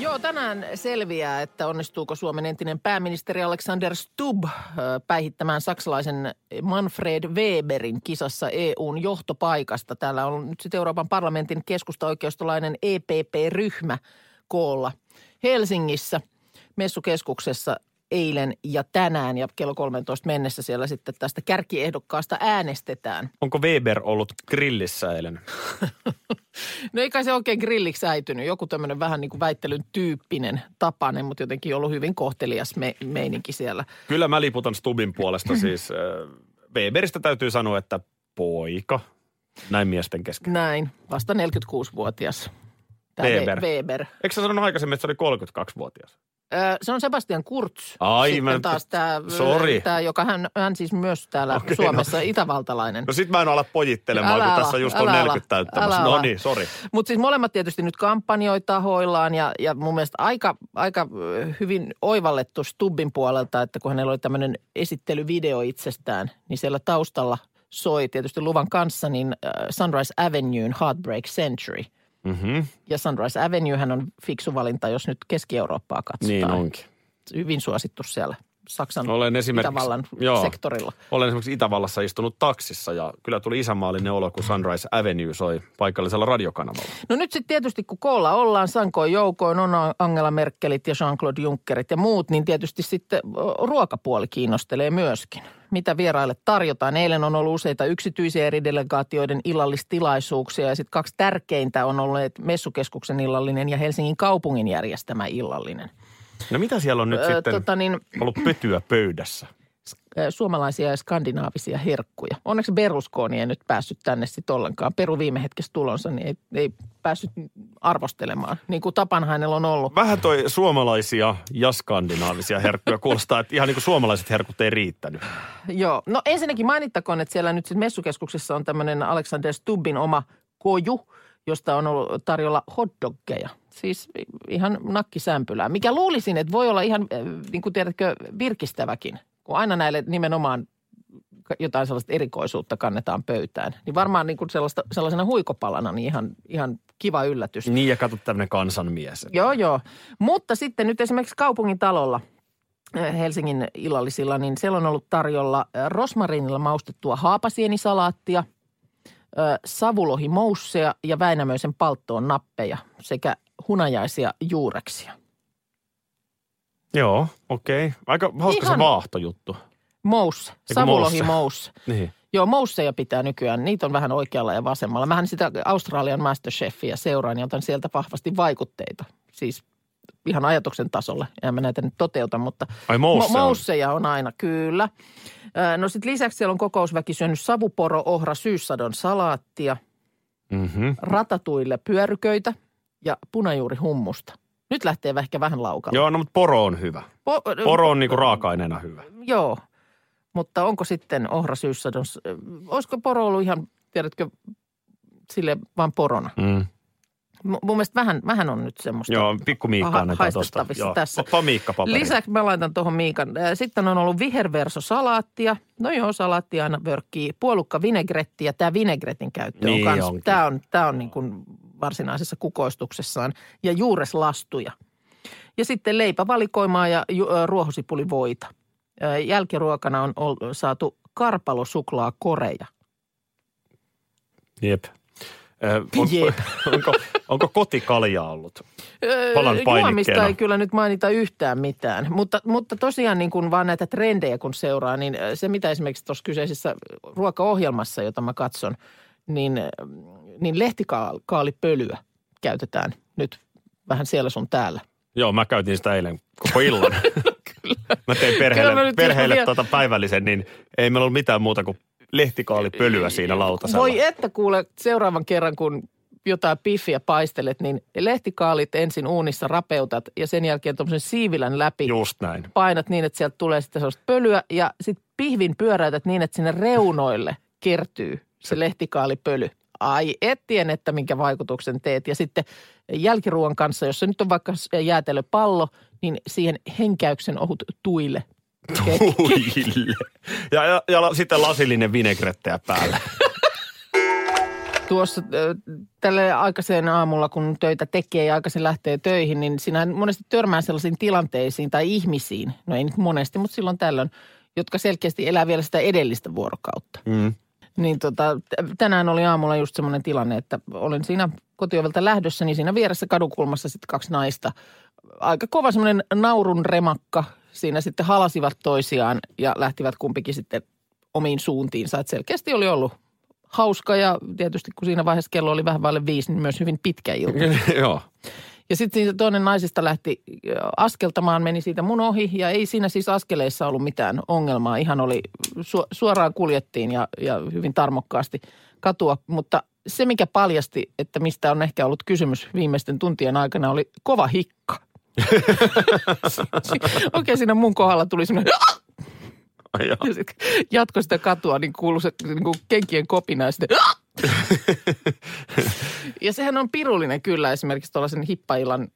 Joo, tänään selviää, että onnistuuko Suomen entinen pääministeri Alexander Stubb päihittämään saksalaisen Manfred Weberin kisassa EUn johtopaikasta. Täällä on nyt sitten Euroopan parlamentin keskusta-oikeistolainen EPP-ryhmä koolla Helsingissä messukeskuksessa eilen ja tänään ja kello 13 mennessä siellä sitten tästä kärkiehdokkaasta äänestetään. Onko Weber ollut grillissä eilen? No ei kai se oikein grilliksi äitynyt. Joku tämmöinen vähän niin kuin väittelyn tyyppinen tapainen, mutta jotenkin ollut hyvin kohtelias me- meininki siellä. Kyllä mä liputan Stubin puolesta siis. äh, Weberistä täytyy sanoa, että poika. Näin miesten kesken. Näin, vasta 46-vuotias. Tämä Weber. Weber. Eikö sä sanonut aikaisemmin, että se oli 32-vuotias? Se on Sebastian Kurz. Ai, Sitten mä- taas tämä, Sori. tämä, joka hän, hän siis myös täällä Okei, Suomessa, itävaltalainen. No sit mä en ala pojittelemaan, Älä kun ala, tässä just on älä 40 ala, täyttämässä. No niin, sori. Mutta siis molemmat tietysti nyt kampanjoi tahoillaan ja, ja mun mielestä aika, aika hyvin oivallettu Stubbin puolelta, että kun hänellä oli tämmöinen esittelyvideo itsestään, niin siellä taustalla soi tietysti luvan kanssa niin Sunrise Avenuen Heartbreak Century. Mm-hmm. Ja Sunrise Avenuehän on fiksu valinta, jos nyt Keski-Eurooppaa katsotaan. Niin onkin. Hyvin suosittu siellä Saksan Olen esimerkiksi- Itävallan joo. sektorilla. Olen esimerkiksi Itävallassa istunut taksissa ja kyllä tuli isämaallinen olo, kun Sunrise Avenue soi paikallisella radiokanavalla. No nyt sitten tietysti kun koolla ollaan, sankoin joukoin on Angela Merkelit ja Jean-Claude Junckerit ja muut, niin tietysti sitten ruokapuoli kiinnostelee myöskin. Mitä vieraille tarjotaan? Eilen on ollut useita yksityisiä eri delegaatioiden illallistilaisuuksia ja sitten kaksi tärkeintä on olleet Messukeskuksen illallinen ja Helsingin kaupungin järjestämä illallinen. No mitä siellä on nyt Ö, sitten tota niin, ollut pötyä pöydässä? suomalaisia ja skandinaavisia herkkuja. Onneksi Berlusconi ei nyt päässyt tänne sitten ollenkaan. Peru viime hetkessä tulonsa, niin ei, ei päässyt arvostelemaan, niin kuin tapan hänellä on ollut. Vähän toi suomalaisia ja skandinaavisia herkkuja kuulostaa, että ihan niin kuin suomalaiset herkut ei riittänyt. Joo, no ensinnäkin mainittakoon, että siellä nyt sitten messukeskuksessa on tämmöinen Alexander Stubbin oma koju, josta on ollut tarjolla hotdoggeja. Siis ihan nakkisämpylää, mikä luulisin, että voi olla ihan, äh, niin kuin tiedätkö, virkistäväkin. Kun aina näille nimenomaan jotain sellaista erikoisuutta kannetaan pöytään. Niin varmaan niin kuin sellaista, sellaisena huikopalana niin ihan, ihan kiva yllätys. Niin ja katso tämmöinen kansanmies. Joo, joo. Mutta sitten nyt esimerkiksi kaupungin talolla äh, Helsingin illallisilla, niin siellä on ollut tarjolla äh, rosmarinilla maustettua haapasienisalaattia, savulohimousseja ja Väinämöisen palttoon nappeja sekä hunajaisia juureksia. Joo, okei. Okay. Aika hauska Ihan- se vaahtojuttu. Mousse, Eiku savulohimousse. Niin. Joo, mousseja pitää nykyään. Niitä on vähän oikealla ja vasemmalla. Mähän sitä Australian Masterchefia seuraan ja otan sieltä vahvasti vaikutteita. Siis ihan ajatuksen tasolla. En mä näitä nyt toteuta, mutta Ai mousse on. mousseja on aina, kyllä. No sitten lisäksi siellä on kokousväki syönyt savuporo, ohra, syyssadon salaattia, Mm-hmm. ratatuille pyöryköitä ja punajuurihummusta. Nyt lähtee ehkä vähän laukalla. Joo, no mutta poro on hyvä. Po- Poro on niinku raaka-aineena hyvä. Joo, mutta onko sitten ohra syyssadon, olisiko poro ollut ihan, tiedätkö, sille vaan porona? Mm. M- mun mielestä vähän, vähän on nyt semmoista. Joo, pikku Miikka Aha, annetaan tosta. haistettavissa Joo, tässä. Ottaa Miikka paperi. Lisäksi mä laitan tuohon Miikan. Sitten on ollut viherverso-salaattia. No joo, salaatti aina vörkkii. Puolukka vinegretti ja tämä vinegretin käyttö Niin on kans, onkin. tämä on, tämä on niin kuin varsinaisessa kukoistuksessaan. Ja juureslastuja. Ja sitten leipävalikoimaa ja ruohosipulivoita. Jälkiruokana on saatu karpalosuklaa koreja. Jep. On, Jep. onko, onko kotikaljaa ollut? Palan Juomista ei kyllä nyt mainita yhtään mitään, mutta, mutta tosiaan niin kuin vaan näitä trendejä kun seuraa, niin se mitä esimerkiksi tuossa kyseisessä ruokaohjelmassa, jota mä katson, niin, niin lehtikaalipölyä käytetään nyt vähän siellä sun täällä. Joo, mä käytin sitä eilen koko illan. Mä tein Kyllä perheelle, mä nyt perheelle vielä- tuota päivällisen, niin ei meillä ollut mitään muuta kuin lehtikaalipölyä siinä lautasella. Voi että kuule seuraavan kerran, kun jotain piffiä paistelet, niin lehtikaalit ensin uunissa rapeutat ja sen jälkeen tuommoisen siivilän läpi Just näin. painat niin, että sieltä tulee sitten sellaista pölyä ja sitten pihvin pyöräytät niin, että sinne reunoille kertyy se lehtikaalipöly. Ai, et tiedä, että minkä vaikutuksen teet. Ja sitten jälkiruoan kanssa, jos se nyt on vaikka jäätelöpallo, niin siihen henkäyksen ohut tuille. Tuille. Ja, ja, ja sitten lasillinen vinegretteä päälle. Tuossa tälle aikaiseen aamulla, kun töitä tekee ja aikaisin lähtee töihin, niin siinä monesti törmää sellaisiin tilanteisiin tai ihmisiin, no ei nyt monesti, mutta silloin tällöin, jotka selkeästi elää vielä sitä edellistä vuorokautta. Mm. Niin tota, tänään oli aamulla just semmoinen tilanne, että olin siinä kotiovelta lähdössä, niin siinä vieressä kadukulmassa sitten kaksi naista. Aika kova semmoinen naurun remakka. Siinä sitten halasivat toisiaan ja lähtivät kumpikin sitten omiin suuntiinsa. Että selkeästi oli ollut hauska ja tietysti kun siinä vaiheessa kello oli vähän vaille viisi, niin myös hyvin pitkä ilta. Joo. Ja sitten toinen naisista lähti askeltamaan, meni siitä mun ohi. Ja ei siinä siis askeleissa ollut mitään ongelmaa. Ihan oli, su- suoraan kuljettiin ja, ja hyvin tarmokkaasti katua, mutta se mikä paljasti, että mistä on ehkä ollut kysymys viimeisten tuntien aikana oli kova hikka. Oikein siinä mun kohdalla tuli semmoinen ja sitten jatko sitä katua, niin kuului se niin kuin kenkien kopina ja sitten Ja sehän on pirullinen kyllä esimerkiksi tuollaisen hippaillan äh,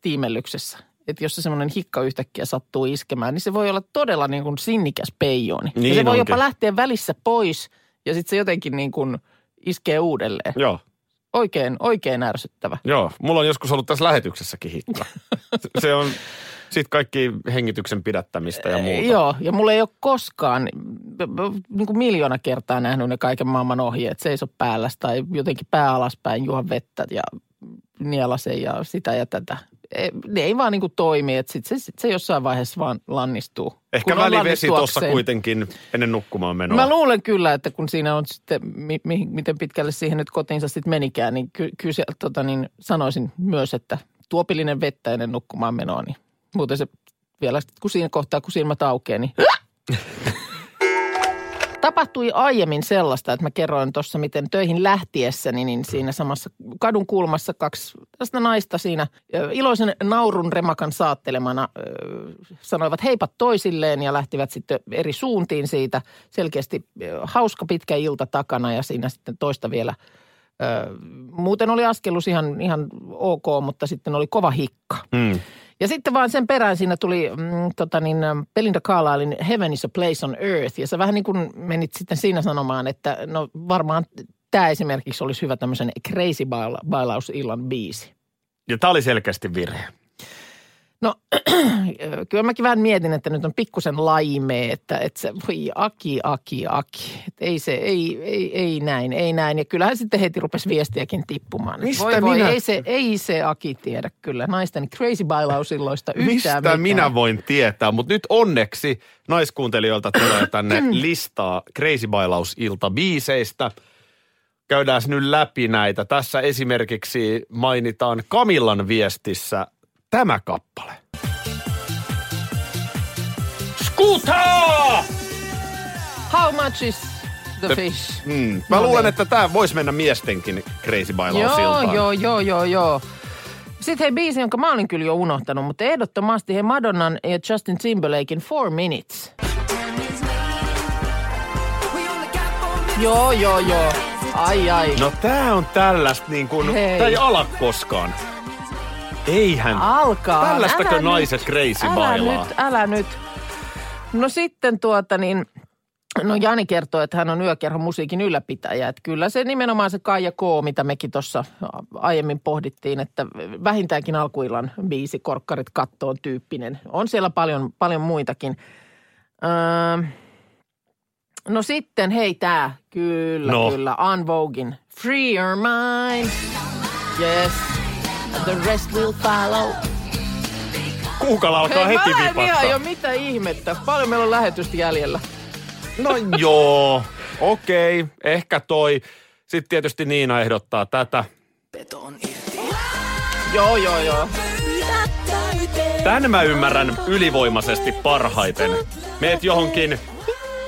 tiimellyksessä. Että jos se semmoinen hikka yhtäkkiä sattuu iskemään, niin se voi olla todella niin kuin sinnikäs peijooni. ja Niin se voi onkin. jopa lähteä välissä pois ja sitten se jotenkin niin kuin iskee uudelleen. Joo. Oikein, oikein ärsyttävä. Joo, mulla on joskus ollut tässä lähetyksessäkin hikka. Se on sitten kaikki hengityksen pidättämistä ja muuta. Joo, ja mulla ei ole koskaan niin kuin miljoona kertaa nähnyt ne kaiken maailman ohjeet. Seiso päällä tai jotenkin pää alaspäin, juo vettä ja nielase ja sitä ja tätä. E- Ne ei vaan niin kuin toimi, että sitten se, sit se jossain vaiheessa vaan lannistuu. Ehkä välivesi tuossa kuitenkin ennen nukkumaan menoa. Mä luulen kyllä, että kun siinä on sitten, mi, mi, miten pitkälle siihen nyt kotiinsa sitten menikään, niin ky, kyllä siellä, tota, niin sanoisin myös, että tuopillinen vettä ennen nukkumaan menoa, niin muuten se vielä sitten, kun siinä kohtaa, kun silmät aukeaa, niin Tapahtui aiemmin sellaista, että mä kerroin tuossa, miten töihin lähtiessäni, niin siinä samassa kadun kulmassa kaksi tästä naista siinä iloisen naurun remakan saattelemana sanoivat heipat toisilleen ja lähtivät sitten eri suuntiin siitä. Selkeästi hauska pitkä ilta takana ja siinä sitten toista vielä. Muuten oli askelus ihan, ihan ok, mutta sitten oli kova hikka. Mm. Ja sitten vaan sen perään siinä tuli mm, tota niin, ähm, Belinda Carlislein Heaven is a place on earth. Ja sä vähän niin kuin menit sitten siinä sanomaan, että no varmaan tämä esimerkiksi olisi hyvä tämmöisen crazy baila- bailausillan biisi. Ja tämä oli selkeästi virhe. No kyllä mäkin vähän mietin, että nyt on pikkusen laimee, että, että se voi aki, aki, aki. Että ei se, ei, ei, ei näin, ei näin. Ja kyllähän sitten heti rupesi viestiäkin tippumaan. Mistä voi, voi, minä- ei se, ei se aki tiedä kyllä naisten crazy bailausilloista yhtään Mistä mitään. minä voin tietää? Mutta nyt onneksi naiskuuntelijoilta tulee tänne listaa Crazy Bailausilta biiseistä. Käydään nyt läpi näitä. Tässä esimerkiksi mainitaan Kamillan viestissä tämä kappale. Skuta! How much is the fish? Mm. Mä No luulen, niin. että tämä voisi mennä miestenkin Crazy Joo, Bailausiltaan. joo, joo, joo, joo. Sitten hei biisi, jonka mä olin kyllä jo unohtanut, mutta ehdottomasti hei Madonnan ja Justin Timberlakein Four Minutes. Joo, joo, joo. Ai, ai. No tää on tällaista niin kuin, tää ei ala koskaan. Eihän. Alkaa. Tällaistakö naiset crazy älä bailaa? nyt, älä nyt. No sitten tuota niin, no Jani kertoo, että hän on yökerhon musiikin ylläpitäjä. Että kyllä se nimenomaan se Kaija K, mitä mekin tuossa aiemmin pohdittiin, että vähintäänkin alkuillan biisi Korkkarit kattoon tyyppinen. On siellä paljon, paljon muitakin. Öö, no sitten, hei tää, kyllä, No. kyllä, Unvogin. Free your mind, yes, the rest will follow. Kuukalla alkaa Hei, heti mä en ihan jo mitä ihmettä. Paljon meillä on lähetystä jäljellä. No joo, okei, okay, ehkä toi. Sitten tietysti Niina ehdottaa tätä. Joo, joo, joo. Tän mä ymmärrän ylivoimaisesti parhaiten. Meet johonkin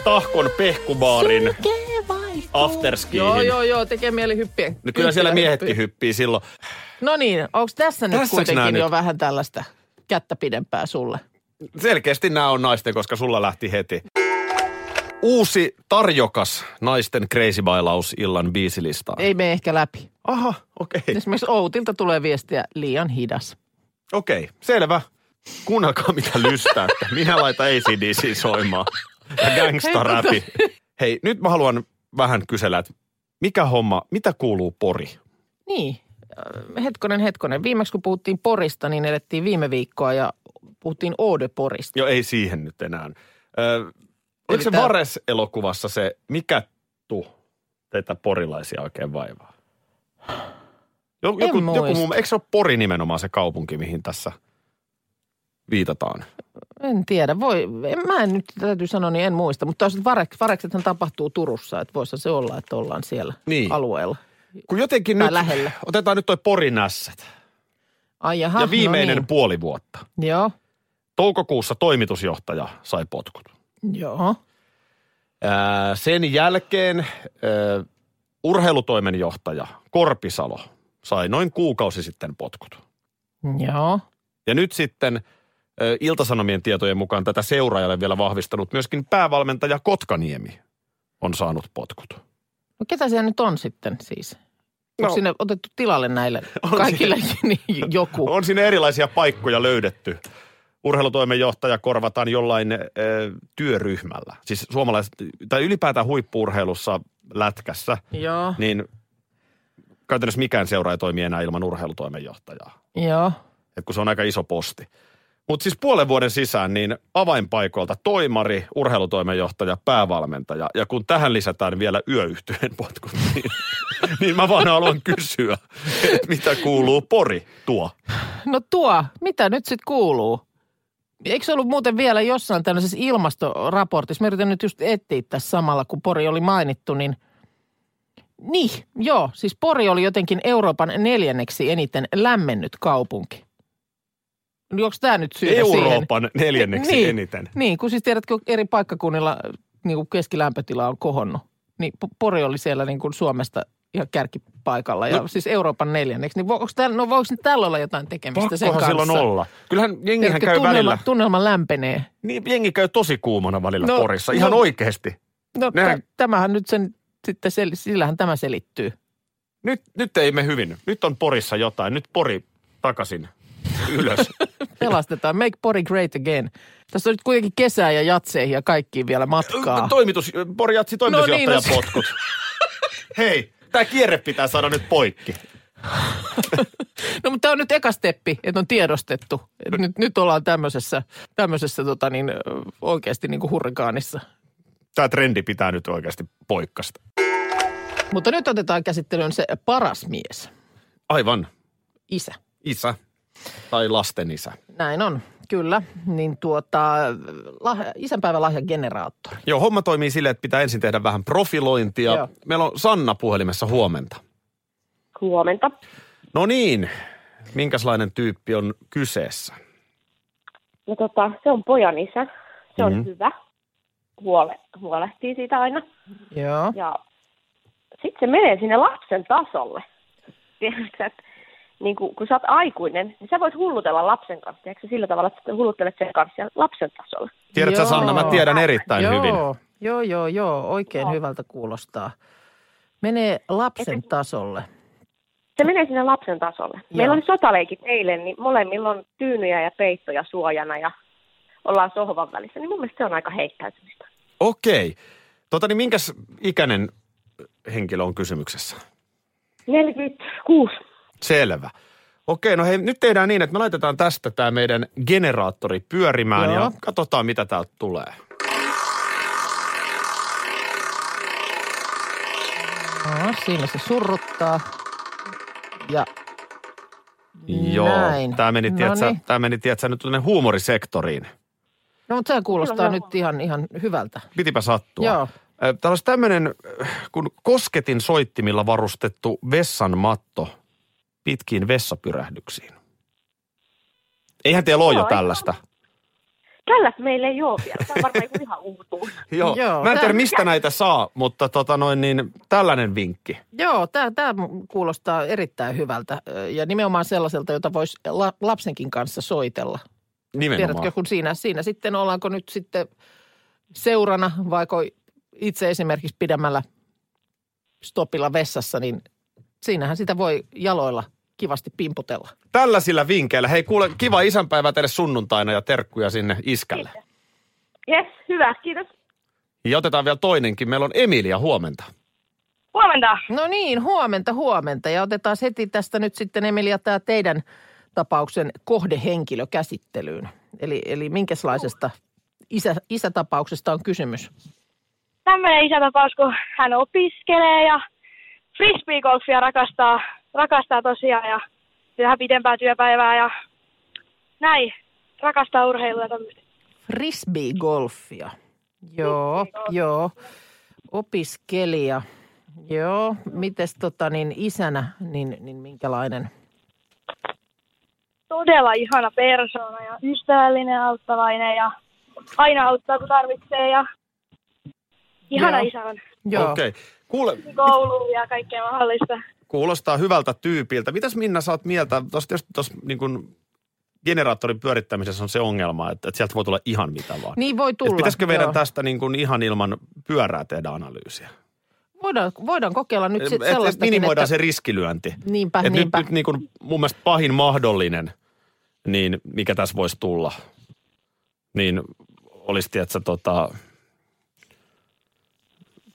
tahkon pehkubaarin afterskiihin. Joo, joo, joo, tekee mieli hyppiä. No kyllä siellä miehetkin hyppii silloin. No niin, onko tässä nyt Tässäks kuitenkin jo nyt? vähän tällaista kättä pidempää sulle? Selkeästi nämä on naisten, koska sulla lähti heti. uusi tarjokas naisten crazy bailaus illan biisilistaa. Ei me ehkä läpi. Aha, okei. Okay. Esimerkiksi Outilta tulee viestiä liian hidas. Okei, okay, selvä. Kuunnelkaa mitä lystäätte. Minä laitan ACDC soimaan. Ja gangsta räpi. Hei, nyt mä haluan vähän kysellä, että mikä homma, mitä kuuluu Pori? Niin, hetkonen, hetkonen. Viimeksi kun puhuttiin Porista, niin elettiin viime viikkoa ja puhuttiin Ode Porista. Jo ei siihen nyt enää. Ö, oliko se tää- Vares-elokuvassa se, mikä tu teitä porilaisia oikein vaivaa? Joku, En joku, joku muu, eikö se ole Pori nimenomaan se kaupunki, mihin tässä viitataan? En tiedä, voi, en, mä en nyt täytyy sanoa, niin en muista. Mutta varek, vareksethan tapahtuu Turussa, että voisi se olla, että ollaan siellä Niin. alueella. Kun jotenkin Tai nyt, lähellä. otetaan nyt toi Porinässät. Ai jaha, ja viimeinen no niin. puoli vuotta. Joo, Toukokuussa toimitusjohtaja sai potkut. joo. Ää, sen jälkeen ää, urheilutoimenjohtaja Korpisalo sai noin kuukausi sitten potkut. Joo. Ja nyt sitten Iltasanomien tietojen mukaan tätä seuraajalle vielä vahvistanut myöskin päävalmentaja Kotkaniemi on saanut potkut. No ketä siellä nyt on sitten siis? No. Onko sinne otettu tilalle näille On kaikille niin joku? On sinne erilaisia paikkoja löydetty. Urheilutoimenjohtaja korvataan jollain ö, työryhmällä. Siis suomalaiset, tai ylipäätään huippuurheilussa lätkässä, Joo, niin käytännössä mikään seura ei toimi enää ilman urheilutoimenjohtajaa. joo. Et kun se on aika iso posti. Mutta siis puolen vuoden sisään niin avainpaikoilta toimari, urheilutoimenjohtaja, päävalmentaja. Ja kun tähän lisätään vielä yöyhtyeen potkut, niin, niin mä vaan haluan kysyä, että mitä kuuluu Pori tuo? No tuo, mitä nyt sitten kuuluu? Eikö se ollut muuten vielä jossain tällaisessa ilmastoraportissa? Mä yritän nyt just etsiä tässä samalla, kun Pori oli mainittu, niin niin, joo. Siis Pori oli jotenkin Euroopan neljänneksi eniten lämmennyt kaupunki. Onko tämä nyt syy Euroopan neljänneksi niin, eniten. Niin, kun siis tiedätkö, eri paikkakunnilla niin kuin keskilämpötila on kohonnut. Niin Po- Pori oli siellä niin kuin Suomesta ihan kärkipaikalla ja No- siis Euroopan neljänneksi. Niin voiko, täällä, no voiko nyt tällä olla jotain tekemistä sen Pakkohan kanssa? silloin olla. Kyllähän jengihän Tiedätkö, käy tunnelma, välillä, tunnelma lämpenee. niin jengi käy tosi kuumana välillä No, Porissa. Ihan no. oikeasti. No Nehän- tämähän nyt sen, sitten sel, sillähän tämä selittyy. Nyt, nyt ei me hyvin. Nyt on Porissa jotain. Nyt Pori takaisin ylös. Pelastetaan. Make Pori great again. Tässä on nyt kuitenkin kesää ja jatseihin ja kaikkiin vielä matkaa. Toimitus, Pori Jatsi toimitusjohtajan No niin, no- potkut. Hei, tämä kierre pitää saada nyt poikki. No mutta tämä on nyt eka steppi, että on tiedostettu. Et Nyt, nyt ollaan tämmöisessä, tämmöisessä tota niin, oikeasti niin kuin hurrikaanissa. Tämä trendi pitää nyt oikeasti poikkasta. Mutta nyt otetaan käsittelyyn se paras mies, Aivan. isä. Isä tai lasten isä. Näin on, kyllä. Niin tuota, lahja, isänpäivän lahjageneraattori. Joo, homma toimii silleen, että pitää ensin tehdä vähän profilointia. Joo. Meillä on Sanna puhelimessa huomenta. Huomenta. No niin, minkälainen tyyppi on kyseessä? No tota, se on pojan isä. Se on Mhm. mm-hmm. hyvä. Huole, huolehtii siitä aina. Joo. Ja sitten se menee sinne lapsen tasolle. Tiedätkö, että niin kun, kun sä oot aikuinen, niin sä voit hullutella lapsen kanssa. Tiedätkö sillä tavalla, että hulluttelet sen kanssa lapsen tasolla. Tiedätkö Joo. Sanna, mä tiedän erittäin joo, hyvin. Joo, joo, joo. Oikein Joo. hyvältä kuulostaa. Menee lapsen tasolle. Se menee sinne lapsen tasolle. Joo. Meillä oli sotaleikit eilen, niin molemmilla on tyynyjä ja peittoja suojana ja ollaan sohvan välissä. Niin mun mielestä se on aika heittäytymistä. Okei. Tota niin, minkäs ikäinen henkilö on kysymyksessä? 46. Selvä. Okei, no hei, nyt tehdään niin, että me laitetaan tästä tämä meidän generaattori pyörimään Joo. ja katsotaan, mitä täältä tulee. No, siinä se surruttaa. Ja Joo, näin. tämä meni, tiedätkö, tämä meni tiedätkö, nyt tuonne huumorisektoriin. No, mutta se kuulostaa Kyllä, nyt ihan, ihan hyvältä. Pitipä sattua. Joo. Täällä olisi tämmöinen, kun kosketin soittimilla varustettu vessan matto pitkiin vessapyrähdyksiin. Eihän teillä ole jo Joo, tällaista. Tällaista meillä ei ole vielä. Tämä on varmaan joku ihan uutuus. Joo. Joo, Mä en tiedä, mistä näitä saa, mutta tota noin, niin tällainen vinkki. Joo, tämä, kuulostaa erittäin hyvältä ja nimenomaan sellaiselta, jota voisi la, lapsenkin kanssa soitella. Nimenomaan. Tiedätkö, kun siinä, siinä sitten ollaanko nyt sitten seurana vaiko itse esimerkiksi pidemmällä stopilla vessassa, niin siinähän sitä voi jaloilla kivasti pimputella. Tällaisilla vinkkeillä. Hei kuule, kiva isänpäivä teille sunnuntaina ja terkkuja sinne iskälle. Yes, hyvä, kiitos. Ja otetaan vielä toinenkin. Meillä on Emilia huomenta. Huomenta. No niin, huomenta, huomenta. Ja otetaan heti tästä nyt sitten Emilia tämä teidän tapauksen kohdehenkilö käsittelyyn. Eli, eli minkälaisesta isä, isätapauksesta on kysymys? tämmöinen isätapaus, kun hän opiskelee ja frisbeegolfia rakastaa, rakastaa tosiaan ja vähän pidempää työpäivää ja näin. Rakastaa urheilua ja tämmöistä. Frisbee-golfia. Joo, joo. Opiskelija. Joo, mites tota niin isänä, niin, niin minkälainen? Todella ihana persoona ja ystävällinen, auttavainen ja aina auttaa kun tarvitsee ja ihana Joo. isä on. Joo. Okei. Okay. Kuule, Kouluun ja kaikkea mahdollista. Kuulostaa hyvältä tyypiltä. Mitäs Minna sä oot mieltä? Tuossa tietysti tuossa niin kuin generaattorin pyörittämisessä on se ongelma, että, että sieltä voi tulla ihan mitä vaan. Niin voi Et tulla. pitäisikö meidän joo. tästä niin kuin ihan ilman pyörää tehdä analyysiä? Voidaan, voidaan kokeilla nyt Et- sitten et sellaistakin, minimoidaan että... se riskilyönti. Niinpä, Et niinpä. Nyt, nyt niin kuin mun mielestä pahin mahdollinen, niin mikä tässä voisi tulla, niin olisi, tiedätkö, tota,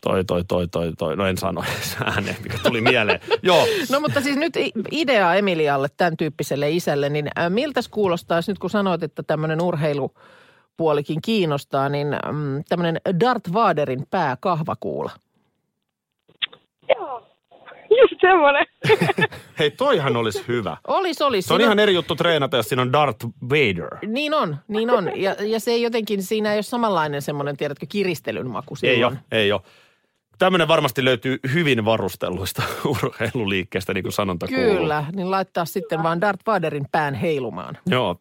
toi, toi, toi, toi, toi, no en sano edes ääneen, mikä tuli mieleen. Joo, No mutta siis nyt idea Emilialle, tämän tyyppiselle isälle, niin äh, miltäs kuulostaisi nyt kun sanoit, että tämmöinen urheilupuolikin kiinnostaa, niin mm, tämmöinen Darth Vaderin pääkahvakuula. Joo, just semmoinen. hei toihan olisi hyvä. Olis, olis. Se on Siinä ihan eri juttu treenata, jos siinä on Darth Vader. Niin on, niin on. Ja, ja se ei jotenkin, siinä ei ole samanlainen semmoinen, tiedätkö, kiristelyn maku Ei ole, ei ole. Tämmöinen varmasti löytyy hyvin varustelluista urheiluliikkeestä, niin kuin sanonta kuuluu. Kyllä, niin laittaa sitten vaan Darth Vaderin pään heilumaan. Joo,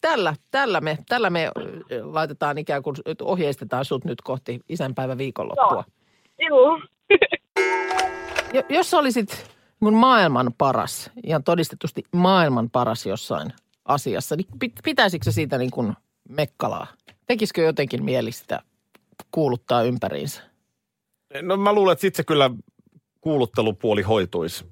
Tällä, tällä, me, tällä me laitetaan ikään kuin, ohjeistetaan sut nyt kohti isänpäivä viikonloppua. Joo. Jo, jos olisit mun maailman paras, ihan todistetusti maailman paras jossain asiassa, niin pit- pitäisikö se siitä niin kuin mekkalaa? Tekisikö jotenkin mieli sitä kuuluttaa ympäriinsä? No mä luulen, että sitten se kyllä kuuluttelupuoli hoituisi.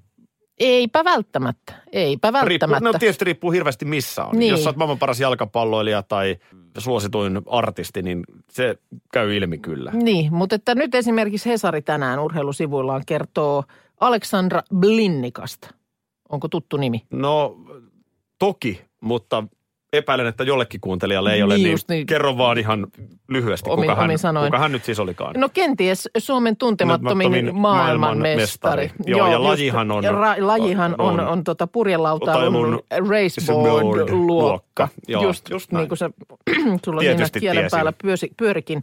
Eipä välttämättä, eipä Riippuu, välttämättä. no tietysti riippuu hirveästi missä on. Niin. Jos sä oot maailman paras jalkapalloilija tai suosituin artisti, niin se käy ilmi kyllä. Niin, mutta että nyt esimerkiksi Hesari tänään urheilusivuillaan kertoo Aleksandra Blinnikasta. Onko tuttu nimi? No toki, mutta epäilen, että jollekin kuuntelijalle ei ole, Niin niin, niin. niin kerro vaan ihan lyhyesti, Omin- kuka, hän, omin sanoin. kuka hän nyt siis olikaan. No kenties Suomen tuntemattomin Tuntemattomin maailmanmestari. maailmanmestari. Joo, ja lajihan on- ja ra- lajihan on, on- on, tota purjelautailun raceboard-luokka. Joo, just, just niin kuin se sulla Tietysti siinä kielen tiesin. päällä pyösi, pyörikin.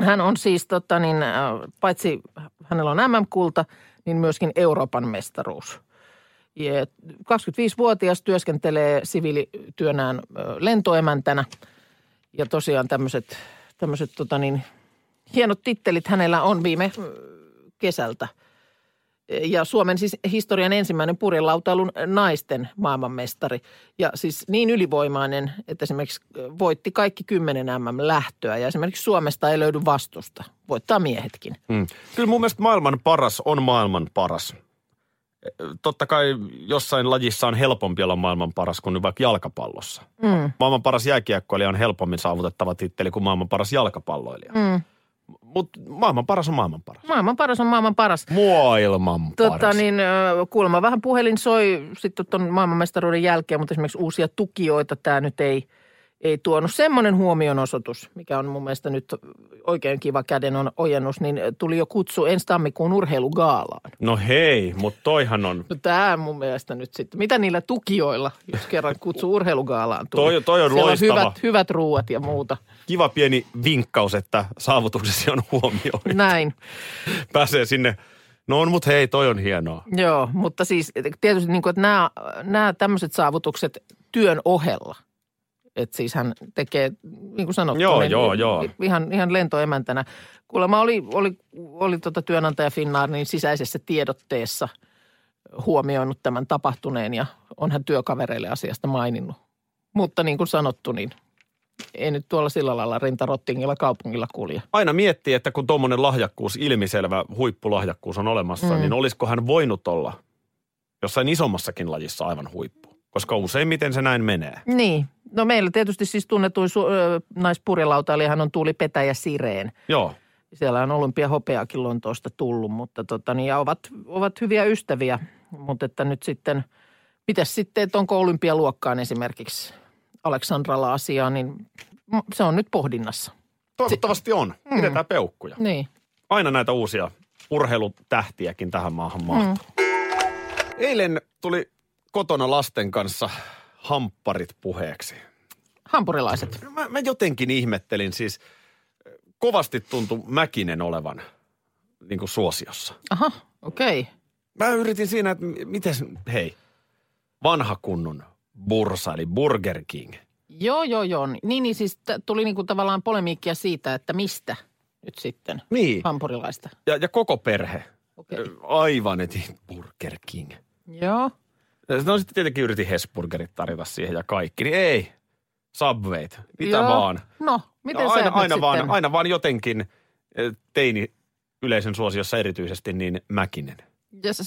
Hän on siis tota niin, äh, paitsi hänellä on MM-kulta, niin myöskin Euroopan mestaruus. Ja 25-vuotias työskentelee siviilityönään lentoemäntänä ja tosiaan tämmöiset, tämmöiset tota niin, hienot tittelit hänellä on viime kesältä. Ja Suomen siis historian ensimmäinen purjelautailun naisten maailmanmestari. Ja siis niin ylivoimainen, että esimerkiksi voitti kaikki kymmenen MM-lähtöä. Ja esimerkiksi Suomesta ei löydy vastusta. Voittaa miehetkin. Mm. Kyllä mun mielestä maailman paras on maailman paras. Totta kai jossain lajissa on helpompi olla maailman paras kuin vaikka jalkapallossa. Mm. Maailman paras jääkiekkoilija on helpommin saavutettava titteli kuin maailman paras jalkapalloilija. Mm. Mutta maailman paras on maailman paras. Maailman paras on maailman paras. Maailman paras. Tota, niin, kuulemma vähän puhelin soi sitten tuon maailmanmestaruuden jälkeen, mutta esimerkiksi uusia tukijoita tämä nyt ei, ei tuonut. Semmoinen huomionosoitus, mikä on mun mielestä nyt oikein kiva käden on ojennus, niin tuli jo kutsu ensi tammikuun urheilugaalaan. No hei, mutta toihan on, No tämä mun mielestä nyt sitten. Mitä niillä tukijoilla, jos kerran kutsu urheilugaalaan tuli? Toi- toi on Siellä loistava. hyvät, hyvät ruuat ja muuta. kiva pieni vinkkaus, että saavutuksesi on huomioitu. Näin. Pääsee sinne, no on mut hei, toi on hienoa. Joo, mutta siis tietysti niin kuin, että nämä, nämä tämmöiset saavutukset työn ohella. Että siis hän tekee, niin kuin sanottu, Joo, niin joo, joo. Ihan, ihan lentoemäntänä. Kuulemma oli, oli, oli tota työnantaja Finnair niin sisäisessä tiedotteessa huomioinut tämän tapahtuneen ja on hän työkavereille asiasta maininnut. Mutta niin kuin sanottu, niin ei nyt tuolla sillä lailla rintarottingilla kaupungilla kulje. Aina miettii, että kun tuommoinen lahjakkuus, ilmiselvä huippulahjakkuus on olemassa, mm. niin olisiko hän voinut olla jossain isommassakin lajissa aivan huippu? Koska useimmiten se näin menee. Niin. No meillä tietysti siis tunnetuin su- naispurjelautailijahan on Tuuli Petäjä Sireen. Joo. Siellä on olympia hopeakin Lontoosta tullut, mutta tota, niin, ja ovat, ovat hyviä ystäviä. Mutta että nyt sitten, mitäs sitten, että onko olympialuokkaan esimerkiksi Aleksandralla asiaa, niin se on nyt pohdinnassa. Toivottavasti on. Pidetään peukkuja. Niin. Aina näitä uusia urheilutähtiäkin tähän maahan mahtuu. Eilen tuli kotona lasten kanssa hampparit puheeksi. Hampurilaiset. Mä, mä jotenkin ihmettelin siis, kovasti tuntui Mäkinen olevan niin kuin suosiossa. Aha, okei. Okay. Mä yritin siinä, että miten, hei, vanha kunnon bursa, eli Burger King. Joo, joo, joo. Niin, niin siis t- tuli niinku tavallaan polemiikkia siitä, että mistä nyt sitten Niin, hampurilaista. ja, ja koko perhe. Ö, Aivan, että Burger King. Joo. No sitten tietenkin yritin Hesburgerit tarjota siihen ja kaikki, niin ei. Subwayt, mitä Joo. vaan. No, miten no, sä aina, nyt aina, vaan, sitten? aina vaan jotenkin eh, teini yleisön suosiossa erityisesti niin Mäkinen. Ja s-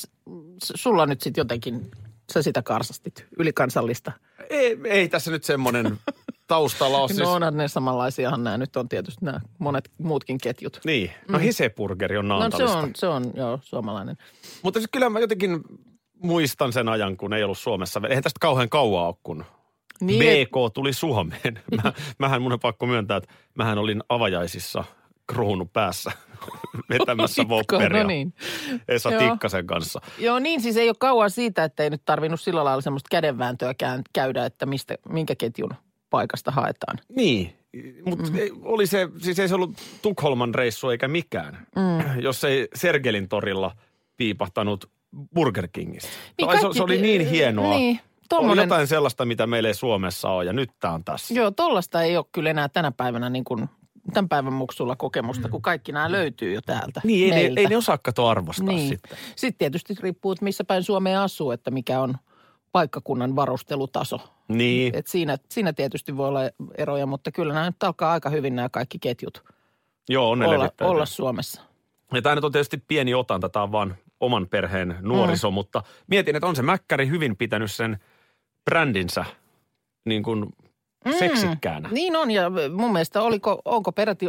s- sulla nyt sitten jotenkin, sä sitä karsastit, ylikansallista. Ei, ei tässä nyt semmoinen taustalla ole. Siis... No onhan ne samanlaisiahan nämä nyt on tietysti nämä monet muutkin ketjut. niin, no Heseburgeri on No se on, se on joo suomalainen. Mutta siis kyllä mä jotenkin muistan sen ajan, kun ei ollut Suomessa. Eihän tästä kauhean kauaa ole, kun Niin, BK tuli Suomeen. Mä, mähän mun on pakko myöntää, että mähän olin avajaisissa kruunu päässä vetämässä vopperia No niin. Esa Joo. Tikkasen kanssa. Joo niin, siis ei ole kauan siitä, että ei nyt tarvinnut sillä lailla semmoista kädenvääntöä käydä, että mistä, minkä ketjun paikasta haetaan. Niin, mutta mm. oli se, siis ei se ollut Tukholman reissu eikä mikään, mm. jos ei Sergelin torilla piipahtanut Burger Kingissä. Niin se, kaikki- se oli niin hienoa. Niin, tommonen, jotain sellaista, mitä meillä ei Suomessa ole, ja nyt tämä on tässä. joo, tollasta ei ole kyllä enää tänä päivänä niin kuin tämän päivän muksulla kokemusta, kun kaikki nämä löytyy jo täältä Niin, ei, meiltä. ei ne osaa katoa arvostaa niin. sitten. Sitten tietysti riippuu, että missä päin Suomea asuu, että mikä on paikkakunnan varustelutaso. Niin, Et siinä, siinä tietysti voi olla eroja, mutta kyllä nämä nyt alkaa aika hyvin nämä kaikki ketjut joo, on olla, olla Suomessa. Ja tämä nyt on tietysti pieni otanta, tämä on vaan oman perheen nuoriso, mm. mutta mietin, että on se Mäkkäri hyvin pitänyt sen brändinsä niin kuin seksikkäänä. Niin on, ja mun mielestä oliko, onko peräti,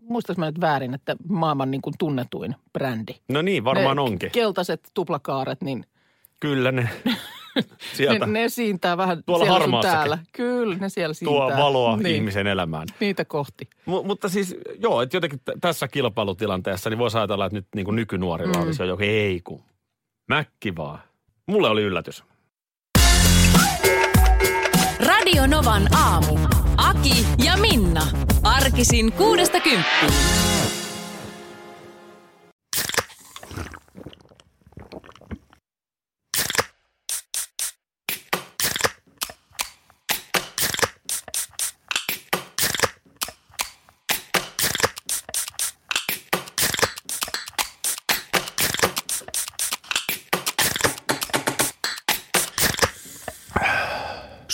muistaaks mä nyt väärin, että maailman niin kuin tunnetuin brändi. No niin, varmaan ne onkin. keltaiset tuplakaaret, niin Kyllä ne sieltä ne, ne siintää vähän Tuolla siellä sun täällä. Kyllä, ne siellä siintää. tuo valoa niin, ihmisen elämään. Niitä kohti. M- mutta siis joo, että jotenkin t- tässä kilpailutilanteessa niin voisi ajatella, että nyt niin kuin nykynuorilla mm. olisi jo joku, ei kun, mäkki vaan. Mulle oli yllätys. Radio Novan aamu. Aki ja Minna. Arkisin kuudesta kymppiin.